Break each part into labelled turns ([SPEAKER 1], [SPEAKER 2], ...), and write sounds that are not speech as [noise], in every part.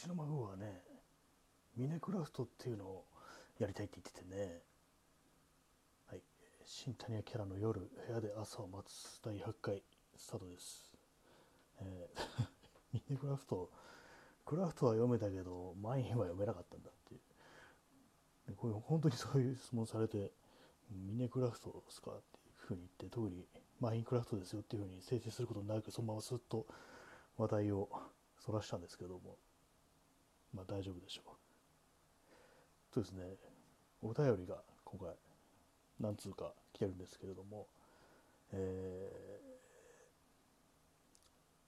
[SPEAKER 1] ちの孫はねミネクラフトっていうのをやりたいって言っててね。はい。新谷キャラの夜部屋で朝を待つ第8回スタートです。えー [laughs] ミネクラフトクラフトは読めたけどマインは読めなかったんだっていう。でこれ本当にそういう質問されてミネクラフトですかっていうふうに言って特にマインクラフトですよっていうふうに制定することなくそのまますっと話題をそらしたんですけども。まあ大丈夫でしょう。そうですね。お便りが今回何通か来てるんですけれどもえ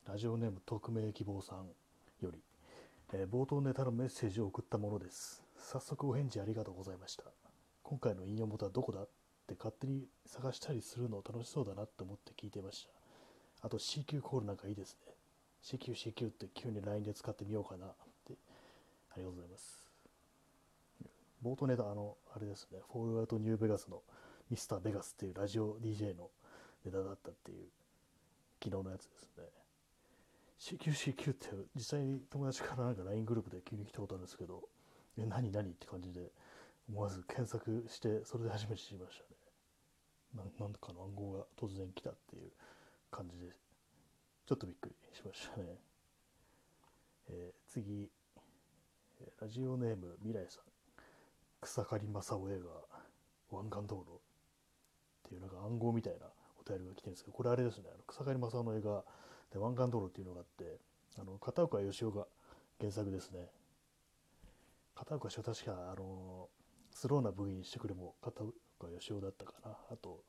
[SPEAKER 1] ーラジオネーム匿名希望さんより、えー冒頭ネタのメッセージを送ったものです。早速お返事ありがとうございました。今回の引用元はどこだって勝手に探したりするの楽しそうだなって思って聞いてました。あと CQ コールなんかいいですね。CQ、CQ って急に LINE で使ってみようかな、ありがとうございます。冒頭ネタ、あの、あれですね、フォールアウトニューベガスのミスターベガスっていうラジオ DJ のネタだったっていう、昨日のやつですね。CQ、CQ って実際に友達からなんか LINE グループで急に来たことあるんですけど、え、何何って感じで、思わず検索して、それで初めて知りましたね。なんなんかの暗号が突然来たっていう感じでちょっとびっくりしましたね。えー次、ラジオネーム未来さん。草刈正雄映画湾岸道路っていうなんか暗号みたいなお便りが来てるんですけど、これあれですね、あの草刈正雄の映画で湾岸道路っていうのがあって、あの片岡義雄が原作ですね。片岡義雄確か、あのスローな部位にしてくれも片岡義雄だったかな。あと、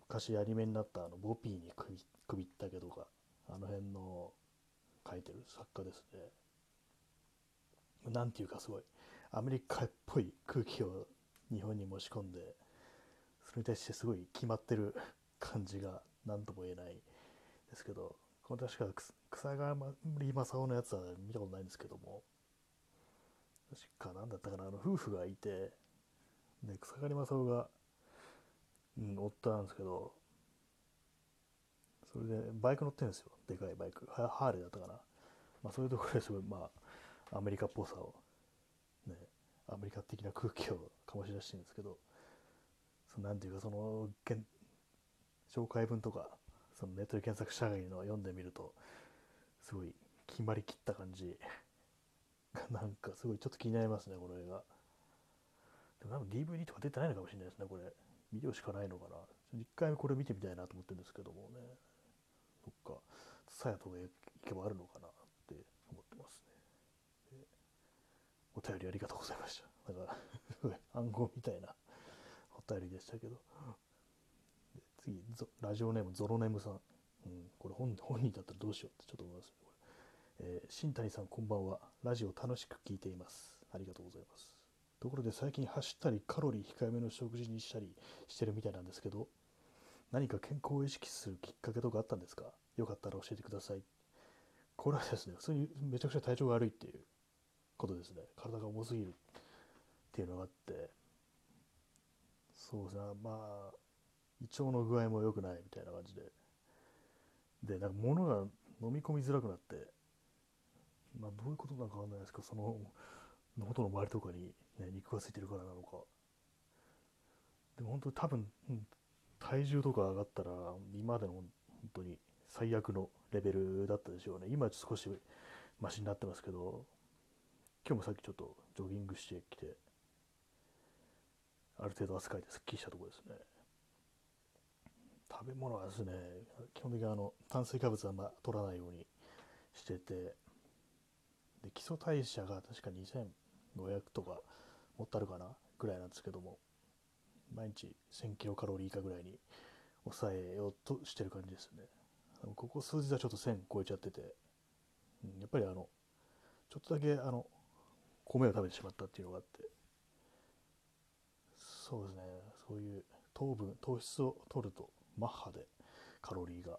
[SPEAKER 1] 昔アニメになったあのボピーに首首ったけとかあの辺の書いてる作家ですねなんていうかすごいアメリカっぽい空気を日本に持ち込んでそれに対してすごい決まってる感じが何とも言えないですけどこれ確か草草刈正雄のやつは見たことないんですけども確か何だったかなあの夫婦がいてで草刈正雄がうん、夫なんですけど、それでバイク乗ってるんですよ。でかいバイク。ハハーレーだったかな。まあそういうところですごい、まあ、アメリカっぽさを、ね、アメリカ的な空気を醸し出してるんですけど、そのなんていうか、その、紹介文とか、そのネットで検索した限りの読んでみると、すごい決まりきった感じが、[laughs] なんかすごいちょっと気になりますね、この映画。でも多分 DVD とか出てないのかもしれないですね、これ。見てほしかないのかな。一回目これ見てみたいなと思ってるんですけどもね。どっか、さやとか行けばあるのかなって思ってますね。でお便りありがとうございました。なんか、すごい暗号みたいなお便りでしたけど。次、ラジオネームゾロネームさん。うん、これ本本人だったらどうしようってちょっと思いますね。えー新谷さんこんばんは。ラジオ楽しく聞いています。ありがとうございます。ところで最近走ったりカロリー控えめの食事にしたりしてるみたいなんですけど何か健康を意識するきっかけとかあったんですか？よかったら教えてくださいこれはですね普通にめちゃくちゃ体調が悪いっていうことですね。体が重すぎるっていうのがあって。そうですね。まあ胃腸の具合も良くないみたいな感じで。でなんか物が飲み込みづらくなって。まあどういうことなのかわかんないですけどその喉の周りとかに、ね、肉がついてるからなのか。でも本当に多分、うん体重とか上がったら今までの本当に最悪のレベルだったでしょうね。今は少しマシになってますけど。今日もさっきちょっとジョギングしてきてある程度汗かいてすっきりしたところですね。食べ物はですね基本的にあの炭水化物はあんま取らないようにしててで基礎代謝が確か2500とかもったるかなぐらいなんですけども毎日1000キロカロリー以下ぐらいに抑えようとしてる感じですね。ここ数日はちょっと1000超えちゃってて、うんやっぱりあのちょっとだけあの米を食べてしまったっていうのがあって。そうですね。そういう糖分糖質を取るとマッハでカロリーが、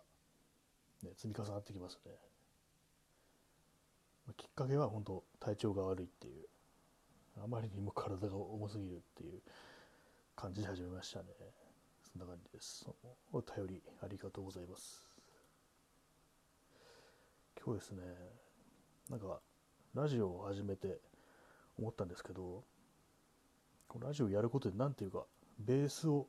[SPEAKER 1] ね、積み重なってきますね。きっかけは本当体調が悪いっていうあまりにも体が重すぎるっていう感じで始めましたね。そんな感じです。お便りありがとうございます。今日ですねなんかラジオを始めて思ったんですけど、このラジオをやることで、なんていうか、ベースを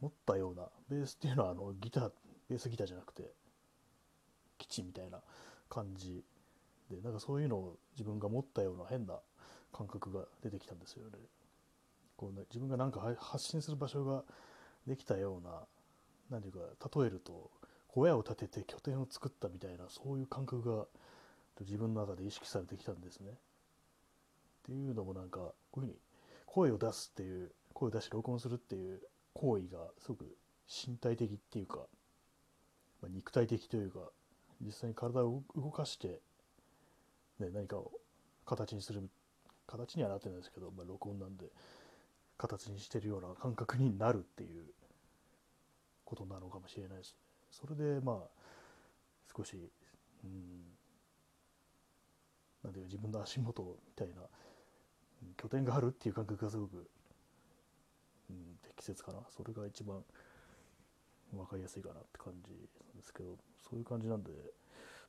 [SPEAKER 1] 持ったような、ベースっていうのはあのギター、ベースギターじゃなくて、基地みたいな感じで、なんかそういうのを自分が持ったような変な感覚が出てきたんですよね。こうね自分がなんか発信する場所ができたような、何ていうか、例えると、小屋を建てて拠点を作ったみたいな、そういう感覚が自分の中で意識されてきたんですね。っていうのもなんか、こういうふうに声を出すっていう、声を出して録音するっていう行為がすごく身体的っていうか、まあ、肉体的というか、実際に体を動かして、ね、何かを形にする、形にはなってないですけど、まあ、録音なんで、形にしてるような感覚になるっていうことなのかもしれないです。それでまあ少し、うん、なんていう自分の足元みたいな拠点があるっていう感覚がすごく、うん、適切かな。それが一番分かりやすいかなって感じなんですけど、そういう感じなんで、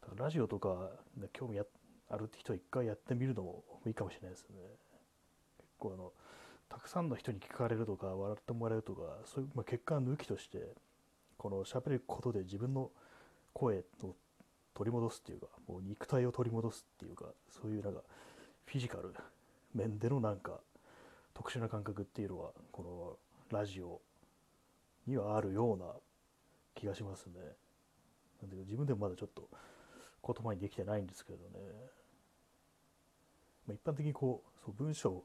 [SPEAKER 1] だからラジオとか、ね、興味あるって人は一回やってみるのもいいかもしれないですね。結構あの、たくさんの人に聞かれるとか、笑ってもらえるとか、そういう、まあ、結果抜きとして、この喋ることで自分の声を取り戻すっていうか、もう肉体を取り戻すっていうか、そういうなんか、フィジカル面でのなんか、特殊な感覚っていうのは、このラジオにはあるような気がしますね。なんで自分でもまだちょっと言葉にできてないんですけどね。まあ、一般的にこう、そう文章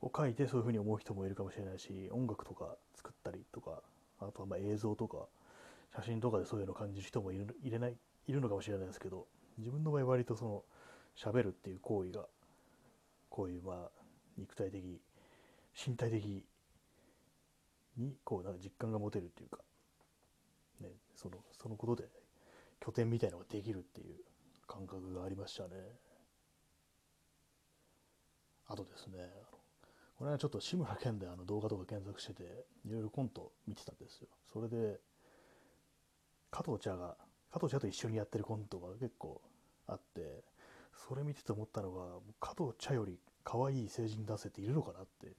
[SPEAKER 1] を書いてそういうふうに思う人もいるかもしれないし、音楽とか作ったりとか、あとはま映像とか写真とかでそういうのを感じる人もいるいれないいるのかもしれないですけど、自分の場合割とその喋るっていう行為が、こういうまあ肉体的、身体的にこうなんか実感が持てるっていうか、ね、そのそのことで拠点みたいなのができるっていう感覚がありましたね。あとですね、あのこれはちょっと志村けんであの動画とか検索してて、いろいろコント見てたんですよ。それで、加藤茶が、加藤茶と一緒にやってるコントが結構あって、それ見てて思ったのが、加藤茶より可愛い成人男性っているのかなってい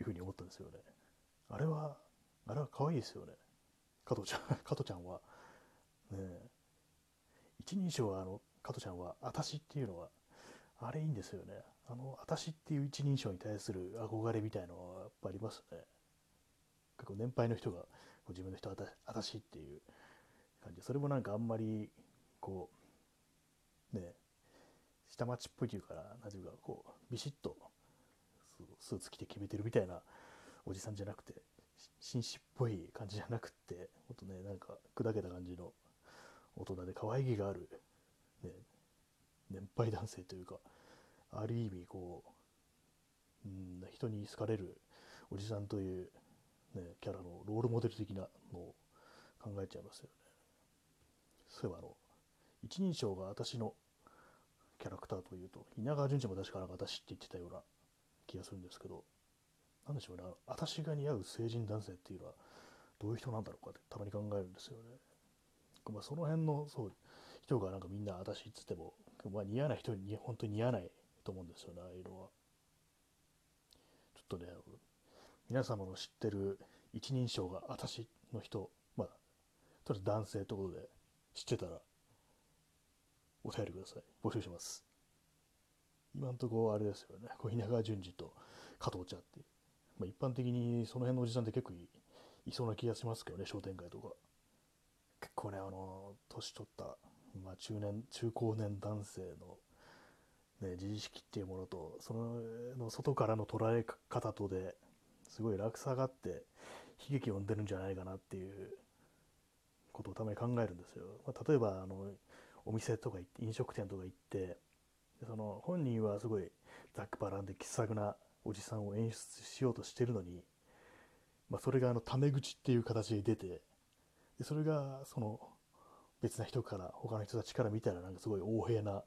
[SPEAKER 1] うふうに思ったんですよね。あれは、あれは可愛いですよね。加藤ちゃん、[laughs] 加藤ちゃんは。ね一人称は、あの、加藤ちゃんは、私っていうのは、あれいいんですよね。あの、私っていう一人称に対する憧れみたいのはやっぱありますね。結構年配の人が、自分の人は私っていう感じ、それもなんかあんまり、こう、ねえ、下町っぽいというか、なんていうか、こう、ビシッとスーツ着て決めてるみたいなおじさんじゃなくて、紳士っぽい感じじゃなくって、もっとね、なんか砕けた感じの大人で可愛げがある、ね、年配男性というか、ある意味こう、うん、人に好かれるおじさんという、ね、キャラのロールモデル的なのを考えちゃいますよね。そういえばあの、一人称が私のキャラクターというと、稲川淳二も確かなんか私って言ってたような気がするんですけど、なんでしょうね、私が似合う成人男性っていうのはどういう人なんだろうかってたまに考えるんですよね。まあ、その辺のそう人がなんかみんな私っつっても、まあ、似合わない人に本当に似合わないと思うんですよね、ああいうのは。ちょっとね、皆様の知ってる一人称が私の人、まあ、とりあえず男性ということで知ってたら、お便りください。募集します。今のとこあれですよね、こう稲川淳二と加藤茶っていう。まあ、一般的にその辺のおじさんって結構いそうな気がしますけどね、商店街とか。結構ね、あの、年取った、まあ、中年、中高年男性のね、自意識っていうものと、そのの外からの捉え方とですごい落差があって、悲劇を生んでるんじゃないかなっていうことをたまに考えるんですよ。まあ、例えばあのお店とか行って飲食店とか行ってその本人はすごいざっくばらんで気さくなおじさんを演出しようとしてるのに、まあ、それがあのタメ口っていう形で出てでそれがその別な人から他の人たちから見たらなんかすごい横柄な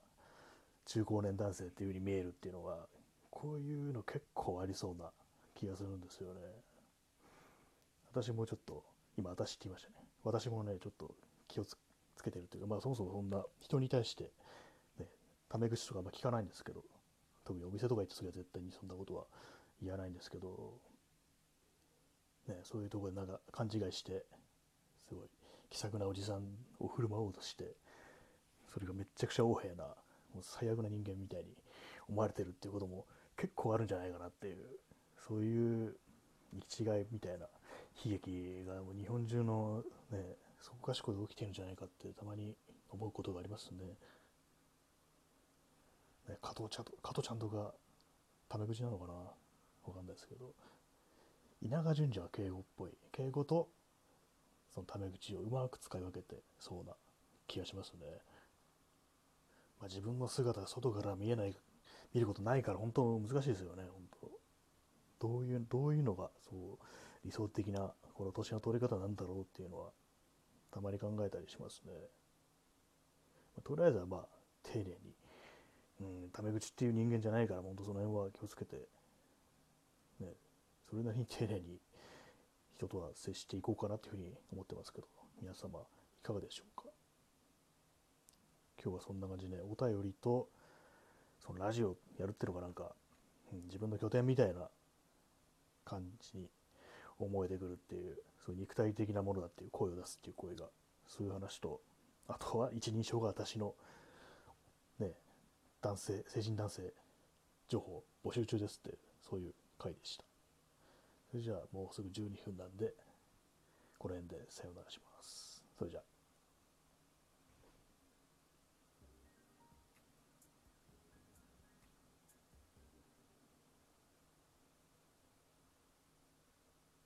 [SPEAKER 1] 中高年男性っていう風に見えるっていうのはこういうの結構ありそうな気がするんですよね。私もちょっと今私って言いましたね。私もねちょっと気をつけてるというかまあそもそもそんな人に対して、ね、タメ口とかあんま聞かないんですけど、特にお店とか行った時は絶対にそんなことは言わないんですけど、ね、そういうところでなんか勘違いして、すごい気さくなおじさんを振る舞おうとして、それがめちゃくちゃ横柄な、もう最悪な人間みたいに思われてるっていうことも結構あるんじゃないかなっていう、そういう行き違いみたいな悲劇がもう日本中のね、そこかしこで起きてるんじゃないかってたまに思うことがありますね。ね加藤ちゃん加藤ちゃんとかタメ口なのかな？わかんないですけど。稲賀淳二は敬語っぽい。敬語とそのタメ口をうまく使い分けてそうな気がしますね、まあ、自分の姿が外から見えない見ることないから本当難しいですよね本当。どういうどういうのがそう理想的なこの年の取り方なんだろうっていうのは。たまに考えたりしますね、ま、とりあえずはまあ丁寧にうん、タメ口っていう人間じゃないから、本当その辺は気をつけて、ね、それなりに丁寧に人とは接していこうかなというふうに思ってますけど、皆様いかがでしょうか？今日はそんな感じで、ね、お便りと、そのラジオやるっていうのがなんか、うん、自分の拠点みたいな感じに思えてくるっていう、そういう肉体的なものだっていう声を出すっていう声が、そういう話と、あとは一人称が私の、ね、男性、成人男性情報募集中ですって、そういう回でした。それじゃあもうすぐ12分なんで、この辺でさようならします。それじゃあ。